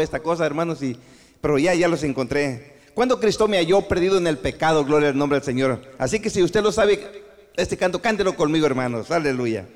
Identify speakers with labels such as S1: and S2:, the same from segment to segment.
S1: esta cosa, hermanos, y, pero ya, ya los encontré. Cuando Cristo me halló perdido en el pecado, gloria al nombre del Señor. Así que si usted lo sabe, este canto, cántelo conmigo, hermanos. Aleluya.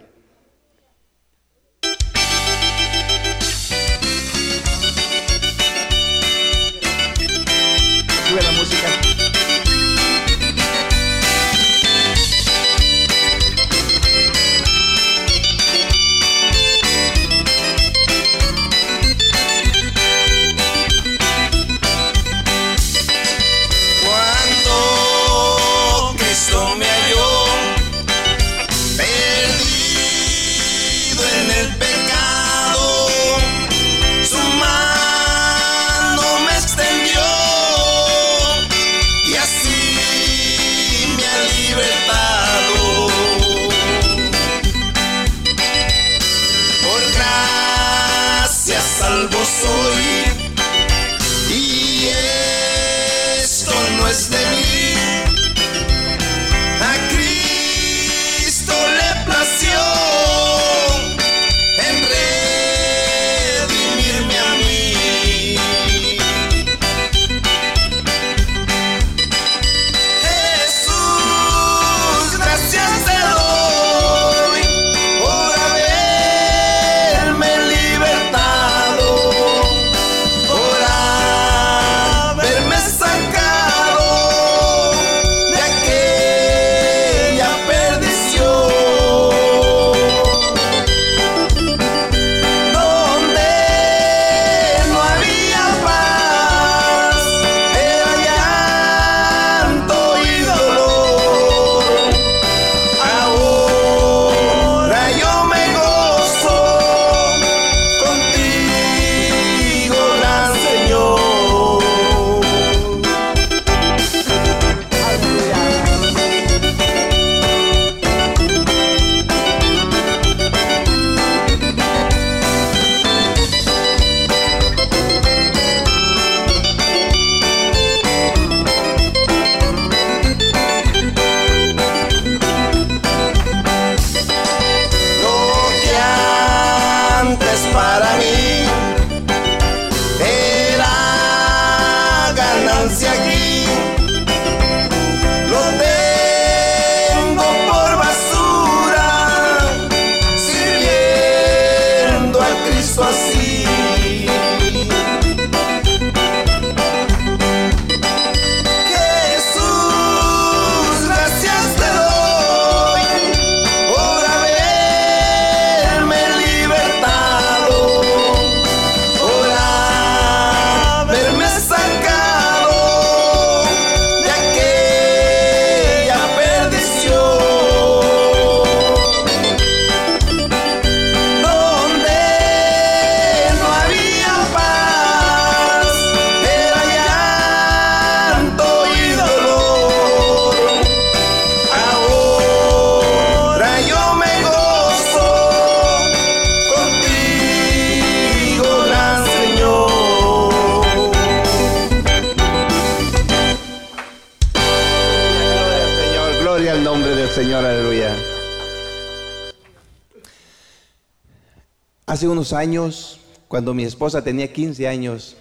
S1: Hace unos años, cuando mi esposa tenía 15 años,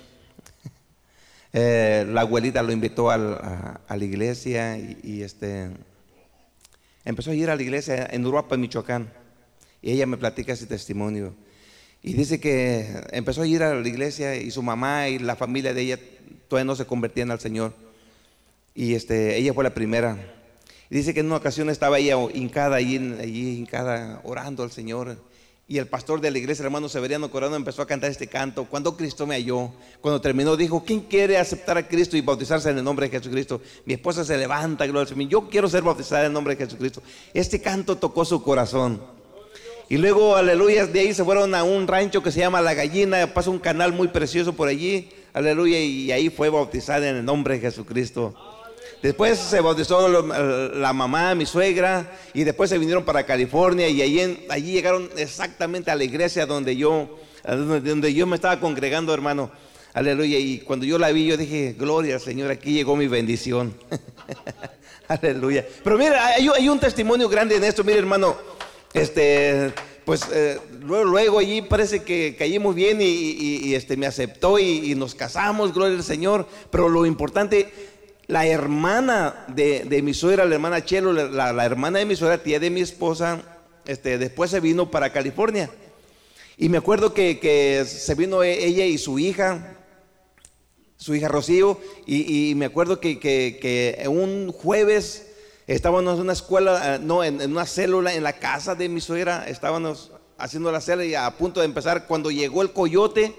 S1: eh, la abuelita lo invitó a, la iglesia y, este, empezó a ir a la iglesia en Uruapa, Michoacán. Y ella me platica ese testimonio. Y dice que empezó a ir a la iglesia y su mamá y la familia de ella todavía no se convertían al Señor. Y este, ella fue la primera. Dice que en una ocasión estaba ella hincada allí hincada, orando al Señor. Y el pastor de la iglesia, hermano Severiano Corano, empezó a cantar este canto. Cuando Cristo me halló, cuando terminó, dijo: ¿Quién quiere aceptar a Cristo y bautizarse en el nombre de Jesucristo? Mi esposa se levanta, gloria al Señor. Yo quiero ser bautizada en el nombre de Jesucristo. Este canto tocó su corazón. Y luego, aleluya, de ahí se fueron a un rancho que se llama La Gallina. Pasa un canal muy precioso por allí, aleluya, y ahí fue bautizada en el nombre de Jesucristo. Después se bautizó la mamá, mi suegra, y después se vinieron para California y allí, allí llegaron exactamente a la iglesia donde yo, donde yo me estaba congregando, hermano. Aleluya. Y cuando yo la vi, yo dije, gloria al Señor, aquí llegó mi bendición. Aleluya. Pero mira, hay, un testimonio grande en esto, mire hermano. Este, pues eh, luego, luego allí parece que caímos bien y, este, me aceptó y, nos casamos, gloria al Señor. Pero lo importante, la hermana de, mi suegra, la hermana Chelo, la, hermana de mi suegra, tía de mi esposa, este, después se vino para California. Y me acuerdo que, se vino e, ella y su hija, su hija Rocío, y, me acuerdo que, que, un jueves estábamos en una escuela, eh, no, en, una célula en la casa de mi suegra, estábamos haciendo la célula y a punto de empezar cuando llegó el coyote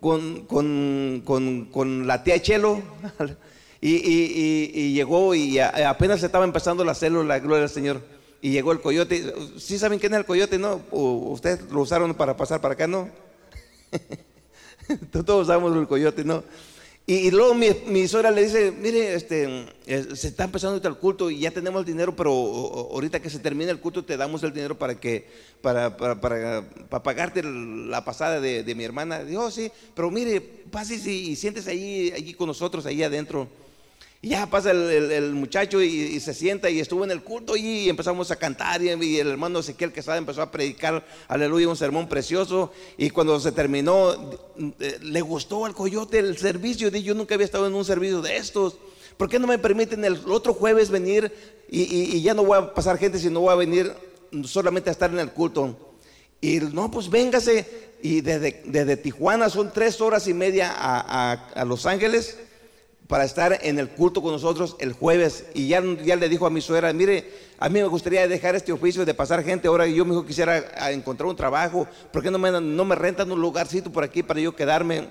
S1: con, con, la tía Chelo. Y, llegó y apenas estaba empezando la célula, gloria al Señor. Y llegó el coyote. ¿Sí saben quién es el coyote, no? ¿Ustedes lo usaron para pasar para acá, no? Todos usamos el coyote, ¿no? Y, luego mi, mi, suegra le dice, mire, este, eh, se está empezando el culto y ya tenemos el dinero, pero ahorita que se termine el culto te damos el dinero para que, para, para, para, pagarte la pasada de, de mi hermana. Dijo, oh, sí, pero mire, pase y, y siéntese ahí, allí con nosotros, ahí adentro. Y ya pasa el, muchacho y, se sienta y estuvo en el culto y empezamos a cantar y, el hermano Ezequiel Quesada empezó a predicar, aleluya, un sermón precioso. Y cuando se terminó eh, le gustó al coyote el servicio, y yo nunca había estado en un servicio de estos, ¿por qué no me permiten el otro jueves venir y, ya no voy a pasar gente, sino voy a venir solamente a estar en el culto? Y no, pues véngase. Y desde, Tijuana son tres horas y media a Los Ángeles para estar en el culto con nosotros el jueves. Y ya, ya le dijo a mi suegra, mire, a mí me gustaría dejar este oficio de pasar gente. Ahora yo mejor quisiera encontrar un trabajo. ¿Por qué no me, no me rentan un lugarcito por aquí para yo quedarme?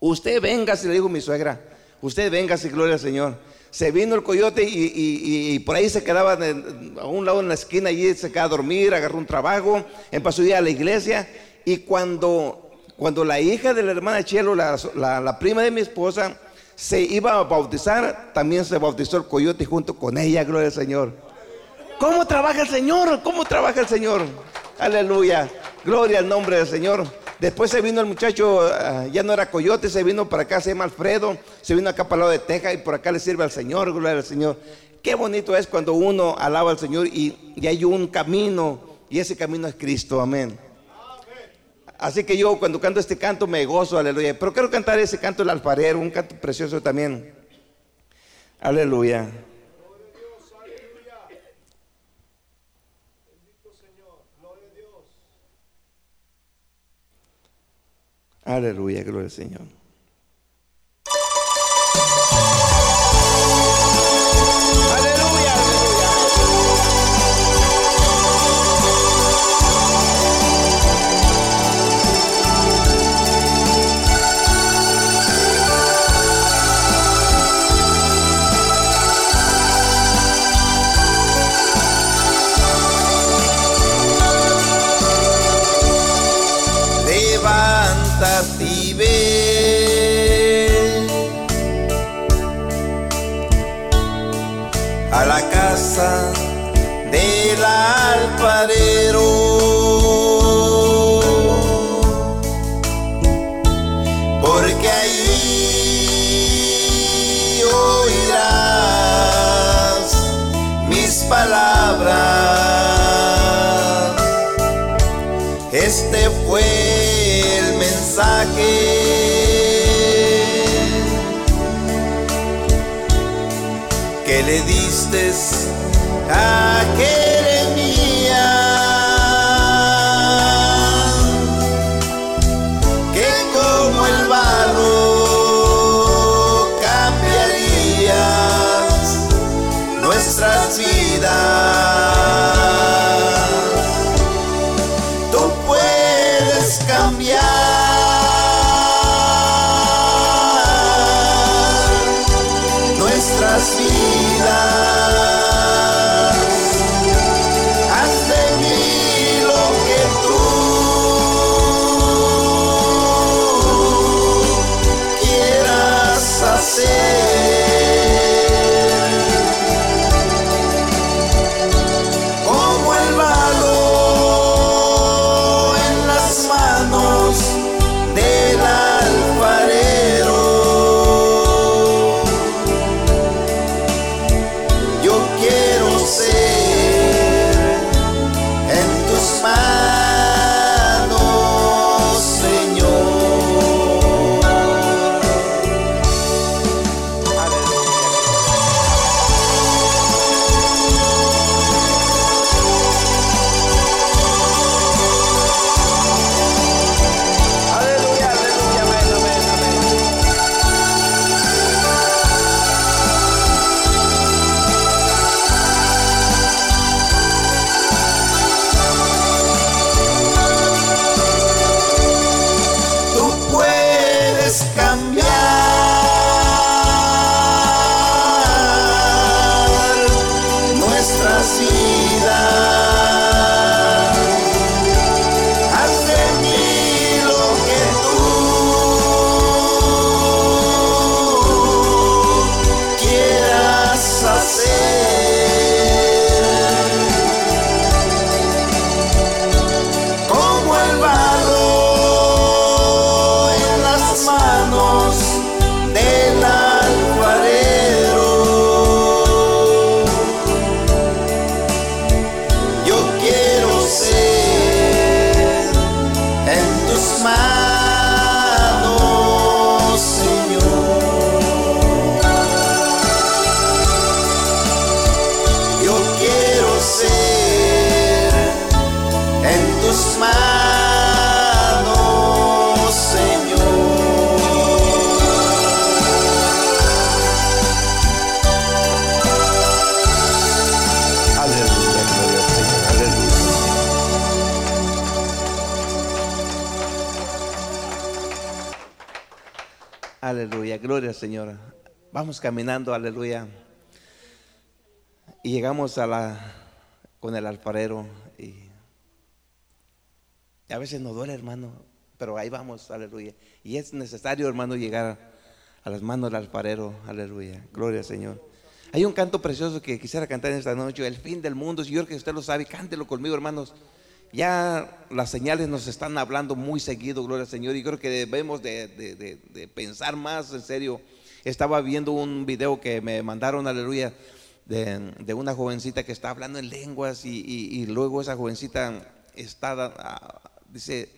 S1: Usted venga, se le dijo mi suegra. Usted venga, si gloria al Señor. Se vino el coyote y, por ahí se quedaba a un lado en la esquina, allí se quedaba a dormir, agarró un trabajo, empezó a ir a la iglesia. Y cuando, cuando la hija de la hermana Chelo, la, la prima de mi esposa, se iba a bautizar, también se bautizó el coyote junto con ella, gloria al Señor. ¿Cómo trabaja el Señor? ¿Cómo trabaja el Señor? Aleluya. Gloria al nombre del Señor. Después se vino el muchacho, ah, ya no era coyote, se vino para acá, se llama Alfredo, se vino acá para el lado de Texas y por acá le sirve al Señor, gloria al Señor. Qué bonito es cuando uno alaba al Señor y, y hay un camino y ese camino es Cristo, amén. Así que yo cuando canto este canto me gozo, aleluya. Pero quiero cantar ese canto del alfarero, un canto precioso también. Aleluya. Aleluya, gloria al Señor. del Fue el mensaje. que le diste a Jeremías, Vamos caminando, aleluya. Y llegamos a la con el alfarero y, a veces nos duele, hermano, pero ahí vamos, aleluya. Y es necesario, hermano, llegar a las manos del alfarero, aleluya. Gloria al Señor. Hay un canto precioso que quisiera cantar en esta noche, el fin del mundo. Creo que usted lo sabe, cántelo conmigo, hermanos. Ya las señales nos están hablando muy seguido, gloria al Señor, y creo que debemos de, de- de- de pensar más en serio. Estaba viendo un video que me mandaron, aleluya, de, de una jovencita que está hablando en lenguas y, y- luego esa jovencita está, dice,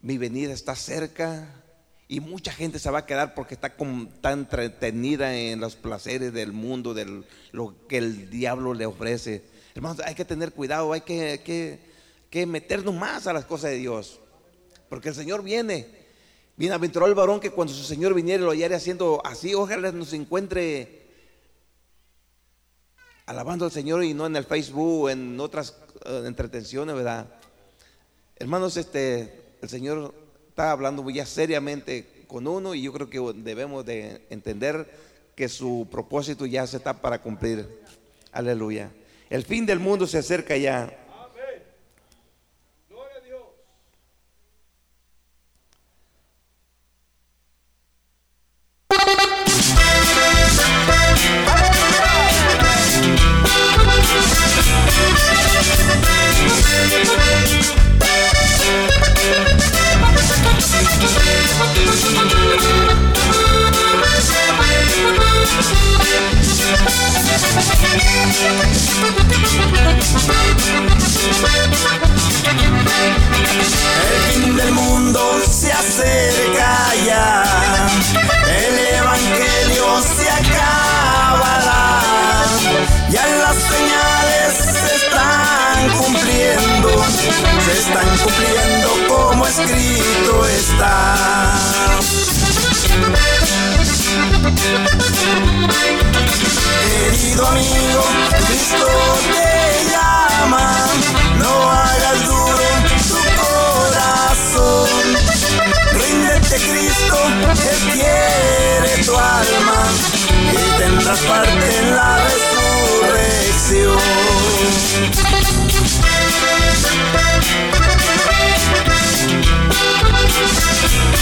S1: mi venida está cerca y mucha gente se va a quedar porque está como tan entretenida en los placeres del mundo, de lo que el diablo le ofrece. Hermanos, hay que tener cuidado, hay que, que, que meternos más a las cosas de Dios, porque el Señor viene. Bienaventurado el varón que cuando su Señor viniera lo hallare haciendo así, ojalá nos encuentre alabando al Señor y no en el Facebook en otras entretenciones, ¿verdad? Hermanos, este, el Señor está hablando ya seriamente con uno y yo creo que debemos de entender que su propósito ya se está para cumplir. Aleluya. El fin del mundo se acerca ya.
S2: Escrito está. Querido amigo, Cristo te llama, no hagas duro tu corazón. Ríndete Cristo, Él quiere tu alma y tendrás parte en la resurrección.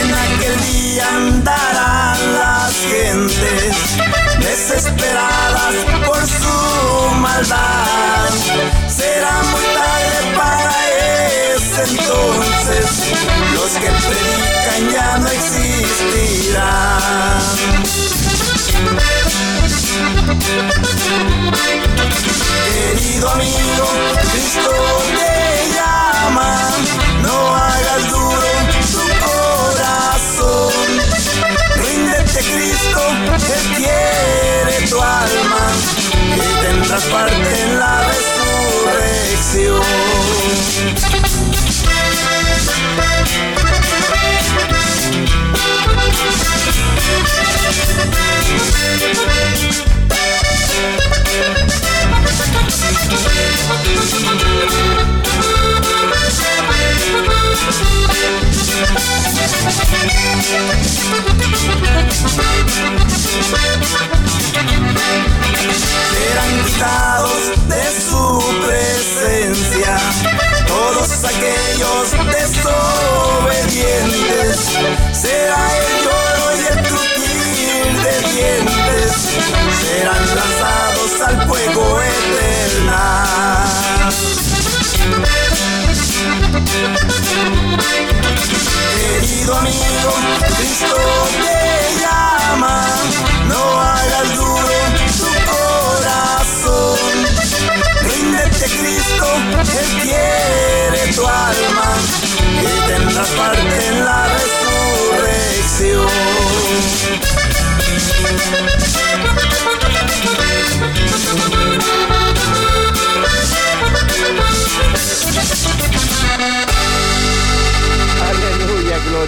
S2: En aquel día andarán las gentes desesperadas por su maldad. Será muy tarde para ese entonces. Los que predican ya no existirán. Querido amigo, Cristo te llama, no hagas duro tu corazón. Ríndete Cristo, que quiere tu alma y tendrás parte en la resurrección. Serán invitados de su presencia, todos aquellos desobedientes serán.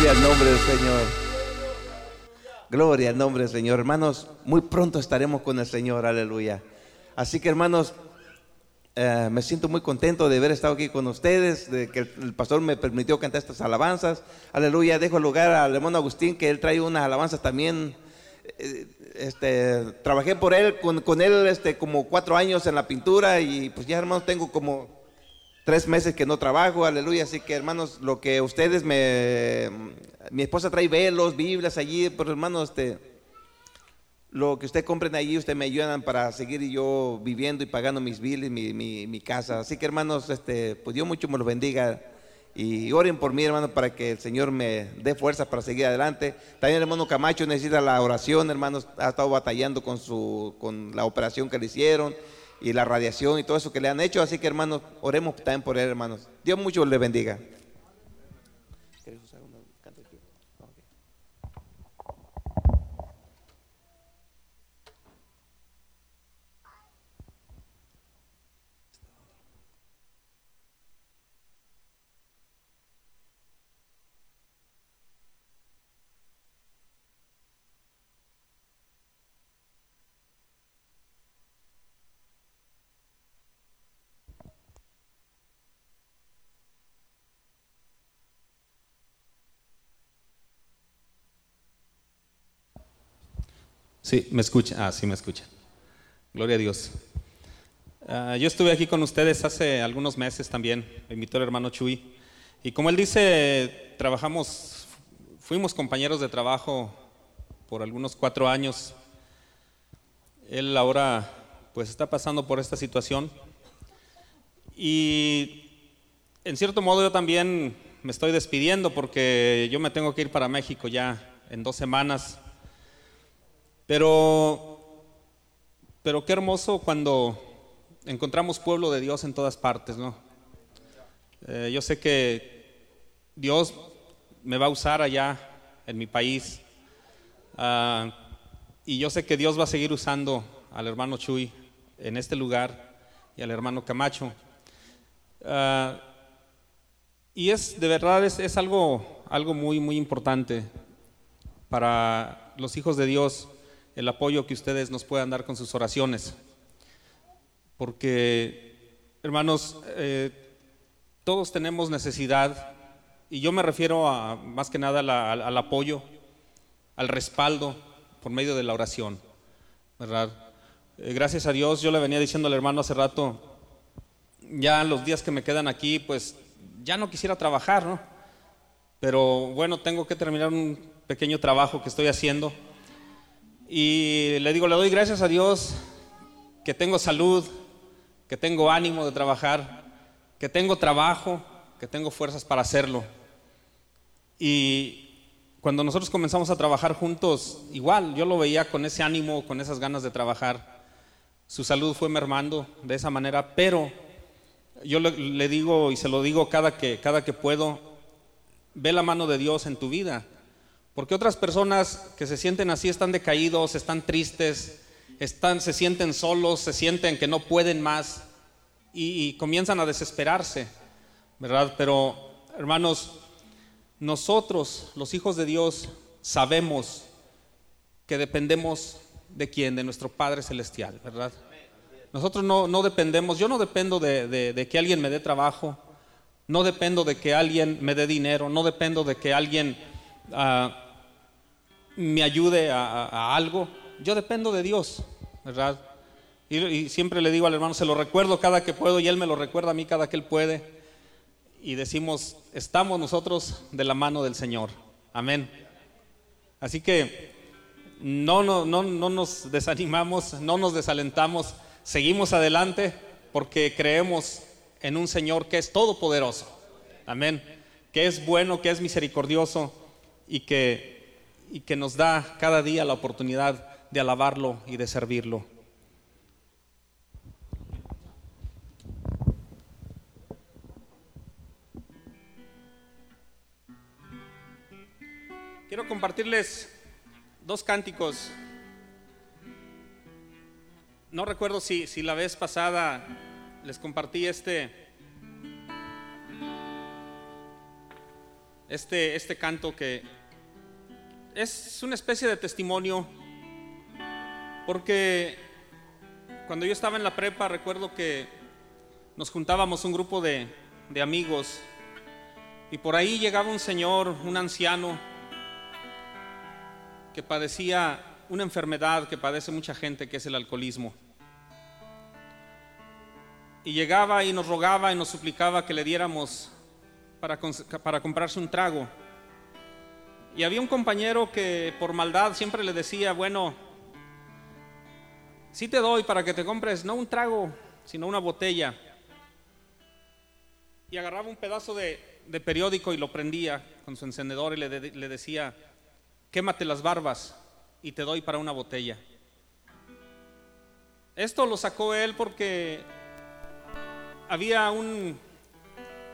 S1: Gloria al nombre del Señor. Gloria al nombre del Señor. Hermanos, muy pronto estaremos con el Señor, aleluya. Así que hermanos, eh, me siento muy contento de haber estado aquí con ustedes, de que el, pastor me permitió cantar estas alabanzas. Aleluya, dejo lugar al hermano Agustín, que él trae unas alabanzas también. Eh, Este, trabajé por él, con, con él este, como cuatro años en la pintura y pues ya hermanos tengo como tres meses que no trabajo, aleluya. Así que hermanos, lo que ustedes me, mi esposa trae velos, Biblias allí, pero hermanos, este, lo que ustedes compren allí, ustedes me ayudan para seguir yo viviendo y pagando mis biles, mi, mi, mi casa. Así que hermanos, este, pues Dios mucho me los bendiga. Y oren por mí, hermano, para que el Señor me dé fuerzas para seguir adelante. También el hermano Camacho necesita la oración, hermanos. Ha estado batallando con, su, con la operación que le hicieron y la radiación y todo eso que le han hecho. Así que, hermanos, oremos también por él, hermanos. Dios mucho le bendiga.
S3: Sí, me escucha. Ah, sí, me escucha. Gloria a Dios. Ah, yo estuve aquí con ustedes hace algunos meses también. Me invitó el hermano Chuy. Y como él dice, trabajamos, fuimos compañeros de trabajo por algunos cuatro años. Él ahora, pues, está pasando por esta situación. Y en cierto modo yo también me estoy despidiendo porque yo me tengo que ir para México ya en dos semanas. Pero, pero qué hermoso cuando encontramos pueblo de Dios en todas partes, ¿no? Eh, yo sé que Dios me va a usar allá en mi país ah, y yo sé que Dios va a seguir usando al hermano Chuy en este lugar y al hermano Camacho. Ah, y es de verdad es, es algo, algo muy, muy importante para los hijos de Dios el apoyo que ustedes nos puedan dar con sus oraciones. Porque, hermanos, eh, todos tenemos necesidad, y yo me refiero a, más que nada la- al, al apoyo, al respaldo por medio de la oración, ¿verdad? Eh, gracias a Dios, yo le venía diciendo al hermano hace rato, ya los días que me quedan aquí, pues ya no quisiera trabajar, ¿no? Pero bueno, tengo que terminar un pequeño trabajo que estoy haciendo. Y le digo, le doy gracias a Dios que tengo salud, que tengo ánimo de trabajar, que tengo trabajo, que tengo fuerzas para hacerlo. Y cuando nosotros comenzamos a trabajar juntos, igual, yo lo veía con ese ánimo, con esas ganas de trabajar. Su salud fue mermando de esa manera, pero yo le, digo y se lo digo cada que, cada que puedo, ve la mano de Dios en tu vida. Porque otras personas que se sienten así están decaídos, están tristes, están, se sienten solos, se sienten que no pueden más y, comienzan a desesperarse, ¿verdad? Pero, hermanos, nosotros, los hijos de Dios, sabemos que dependemos de quién, de nuestro Padre Celestial, ¿verdad? Nosotros no, dependemos, yo no dependo de, de- de que alguien me dé trabajo, no dependo de que alguien me dé dinero, no dependo de que alguien ah, me ayude a, algo, yo dependo de Dios, ¿verdad? Y, y siempre le digo al hermano, se lo recuerdo cada que puedo y él me lo recuerda a mí cada que él puede. Y decimos, estamos nosotros de la mano del Señor. Amén. Así que no, no, no, no nos desanimamos, no nos desalentamos, seguimos adelante porque creemos en un Señor que es todopoderoso. Amén. Que es bueno, que es misericordioso y que, y que nos da cada día la oportunidad de alabarlo y de servirlo. Quiero compartirles dos cánticos. No recuerdo si, si la vez pasada les compartí este, este, este canto que es una especie de testimonio, porque cuando yo estaba en la prepa recuerdo que nos juntábamos un grupo de, de amigos y por ahí llegaba un señor, un anciano, que padecía una enfermedad que padece mucha gente, que es el alcoholismo. Y llegaba y nos rogaba y nos suplicaba que le diéramos para, para comprarse un trago. Y había un compañero que por maldad siempre le decía, bueno, sí te doy para que te compres no un trago, sino una botella. Y agarraba un pedazo de, periódico y lo prendía con su encendedor y le, le decía, quémate las barbas y te doy para una botella. Esto lo sacó él porque había un,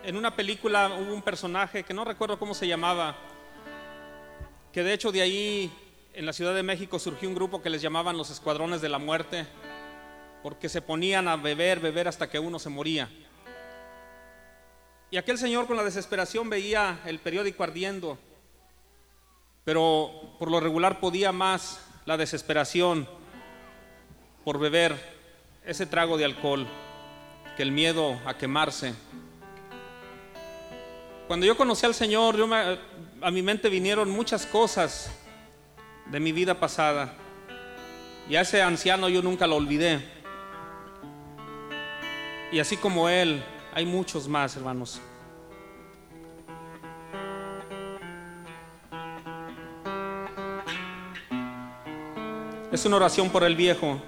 S3: en una película hubo un personaje que no recuerdo cómo se llamaba, que de hecho de ahí en la Ciudad de México surgió un grupo que les llamaban los Escuadrones de la Muerte, porque se ponían a beber, beber hasta que uno se moría. Y aquel señor con la desesperación veía el periódico ardiendo pero por lo regular podía más la desesperación por beber ese trago de alcohol que el miedo a quemarse. Cuando yo conocí al Señor, yo me- a mi mente vinieron muchas cosas de mi vida pasada. Y a ese anciano yo nunca lo olvidé. Y así como él, hay muchos más, hermanos. Es una oración por el viejo.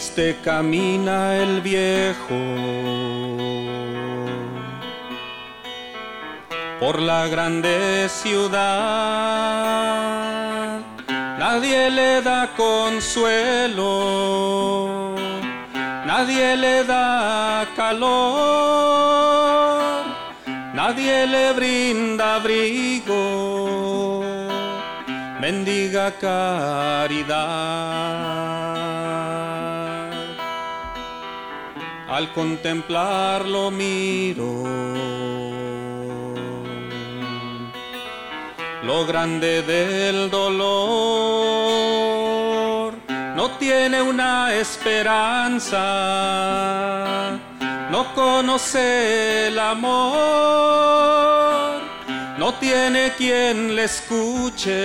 S3: Triste camina el viejo por la grande ciudad. Nadie le da consuelo, nadie le da calor, nadie le brinda abrigo, mendiga caridad. Al contemplarlo miro lo grande del dolor. No tiene una esperanza, no conoce el amor, no tiene quien le escuche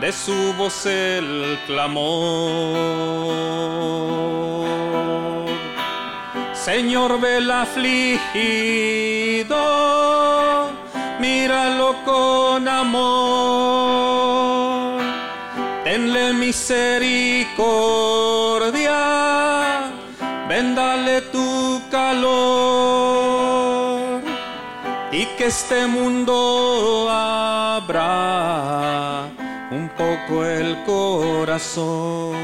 S3: de su voz el clamor. Señor, vel afligido, míralo con amor. Tenle misericordia, véndale tu calor y que este mundo abra un poco el corazón.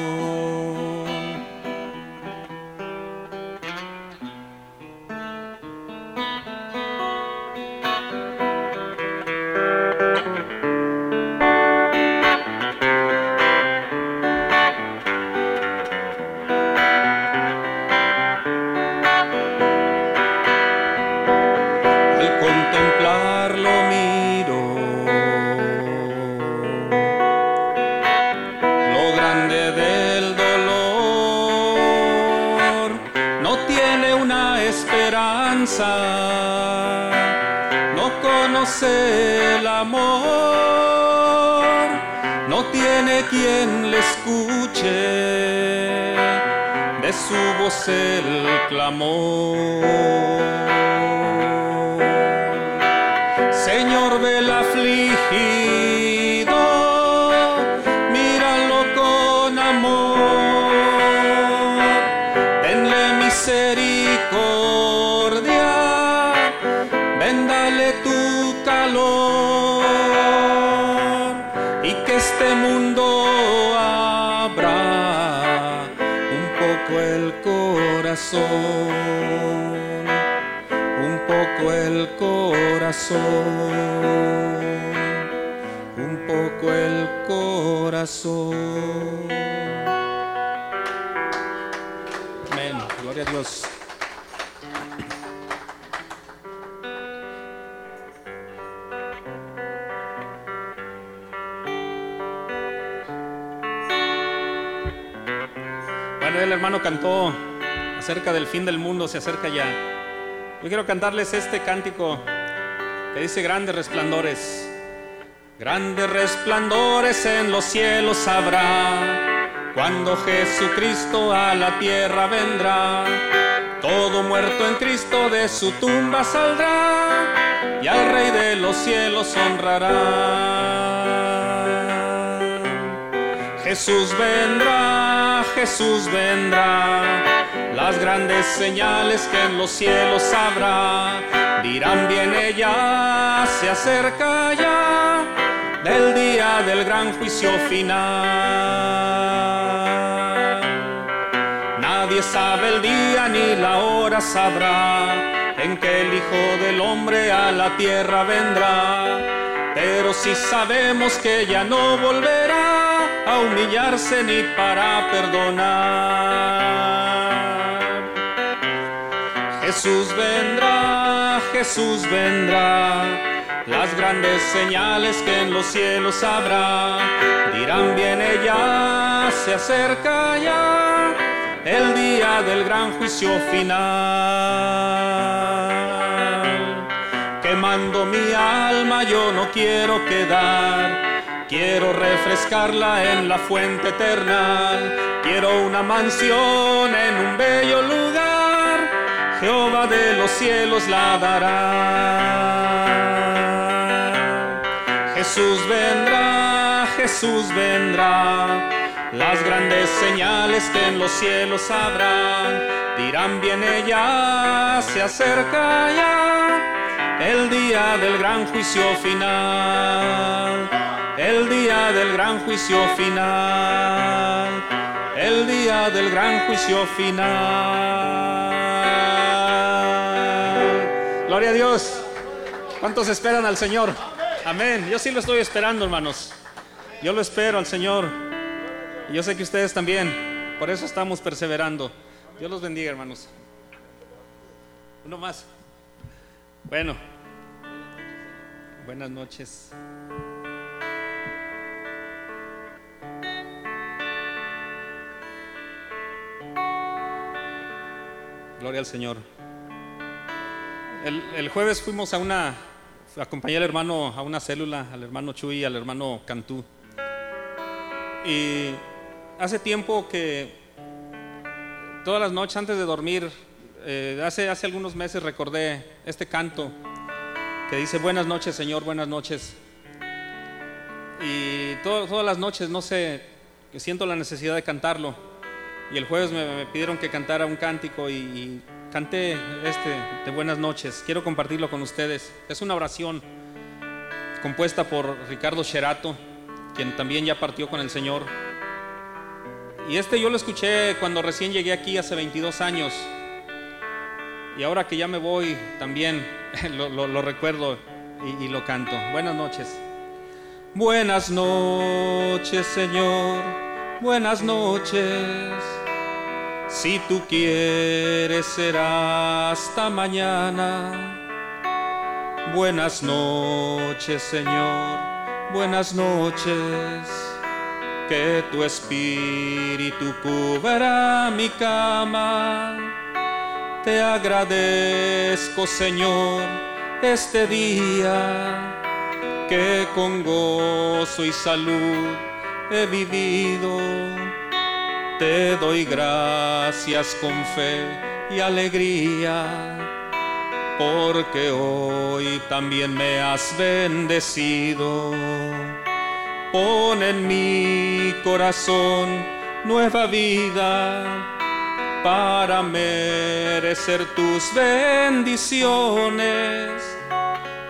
S3: No conoce el amor, no tiene quien le escuche, de su voz el clamor. Señor del afligido, un poco el corazón, un poco el corazón. Amén, gloria a Dios. Bueno, el hermano cantó acerca del fin del mundo, se acerca ya. Yo quiero cantarles este cántico que dice grandes resplandores. Grandes resplandores en los cielos habrá cuando Jesucristo a la tierra vendrá. Todo muerto en Cristo de su tumba saldrá y al Rey de los cielos honrará. Jesús vendrá, Jesús vendrá las grandes señales que en los cielos habrá, dirán bien ella, se acerca ya del día del gran juicio final. Nadie sabe el día ni la hora sabrá en que el Hijo del Hombre a la tierra vendrá, pero si sabemos que ya no volverá a humillarse ni para perdonar. Jesús vendrá, Jesús vendrá, las grandes señales que en los cielos habrá, dirán bien ella, se acerca ya el día del gran juicio final. Quemando mi alma yo no quiero quedar, quiero refrescarla en la fuente eterna, quiero una mansión en un bello lugar. Jehová de los cielos la dará. Jesús vendrá, Jesús vendrá, las grandes señales que en los cielos habrán, dirán bien ella, se acerca ya el día del gran juicio final, el día del gran juicio final, el día del gran juicio final. Gloria a Dios. ¿Cuántos esperan al Señor? Amén. Yo sí lo estoy esperando, hermanos. Yo lo espero al Señor. Y yo sé que ustedes también. Por eso estamos perseverando. Dios los bendiga, hermanos. Uno más. Bueno. Buenas noches. Gloria al Señor. El, jueves fuimos a una, acompañé al hermano a una célula, al hermano Chuy, al hermano Cantú. Y hace tiempo que todas las noches antes de dormir, eh, hace, hace algunos meses recordé este canto que dice, buenas noches Señor, buenas noches. Y to, todas las noches, no sé, siento la necesidad de cantarlo. Y el jueves me, pidieron que cantara un cántico y, canté este de buenas noches. Quiero compartirlo con ustedes. Es una oración compuesta por Ricardo Sherato, quien también ya partió con el Señor. Y este yo lo escuché cuando recién llegué aquí hace 22 años. Y ahora que ya me voy, también lo, recuerdo y lo canto. Buenas noches. Buenas noches, Señor. Buenas noches. Si tú quieres será hasta mañana. Buenas noches, Señor. Buenas noches. Que tu espíritu cubra mi cama. Te agradezco, Señor, este día que con gozo y salud he vivido. Te doy gracias con fe y alegría, porque hoy también me has bendecido. Pon en mi corazón nueva vida para merecer tus bendiciones.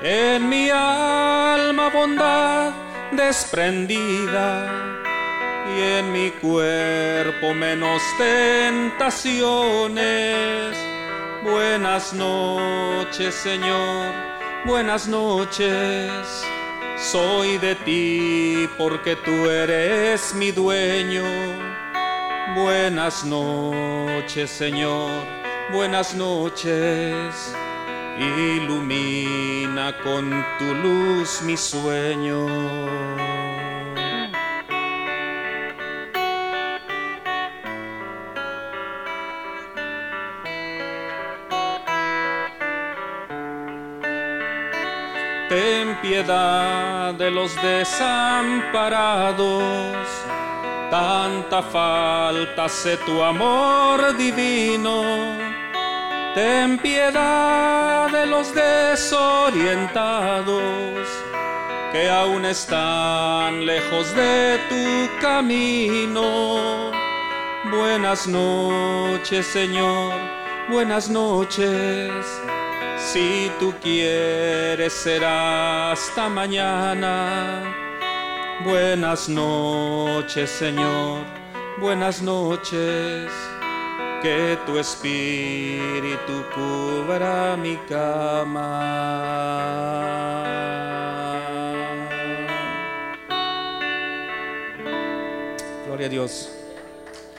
S3: En mi alma bondad desprendida y en mi cuerpo menos tentaciones. Buenas noches, Señor, buenas noches. Soy de ti porque tú eres mi dueño. Buenas noches, Señor, buenas noches. Ilumina con tu luz mi sueño. Ten piedad de los desamparados, tanta falta hace tu amor divino. Ten piedad de los desorientados que aún están lejos de tu camino. Buenas noches, Señor, buenas noches. Si tú quieres será hasta mañana. Buenas noches, Señor. Buenas noches. Que tu espíritu cubra mi cama. Gloria a Dios.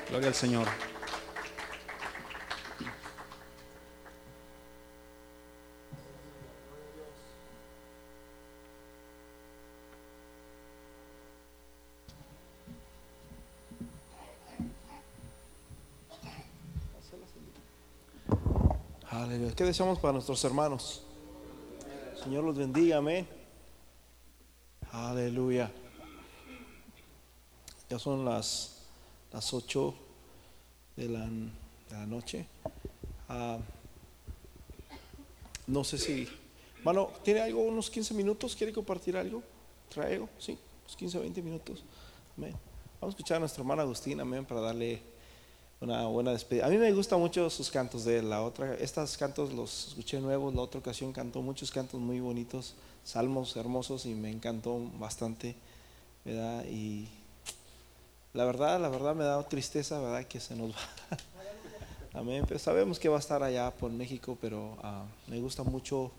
S3: Gloria al Señor.
S4: ¿Qué deseamos para nuestros hermanos? Señor los bendiga, amén. Aleluya. Ya son las, las 8 de la, de la noche. Ah, no sé si, hermano, ¿tiene algo, unos 15 minutos? ¿Quiere compartir algo? ¿Trae algo? Sí, unos 15, 20 minutos. Amén. Vamos a escuchar a nuestra hermana Agustina, amén, para darle una buena despedida. A mí me gustan mucho sus cantos de él. La otra, estos cantos los escuché nuevos. La otra ocasión cantó muchos cantos muy bonitos, salmos hermosos y me encantó bastante, ¿verdad? Y la verdad, la verdad me da tristeza, ¿verdad? Que se nos va. Amén. Pero sabemos que va a estar allá por México, pero ah, me gusta mucho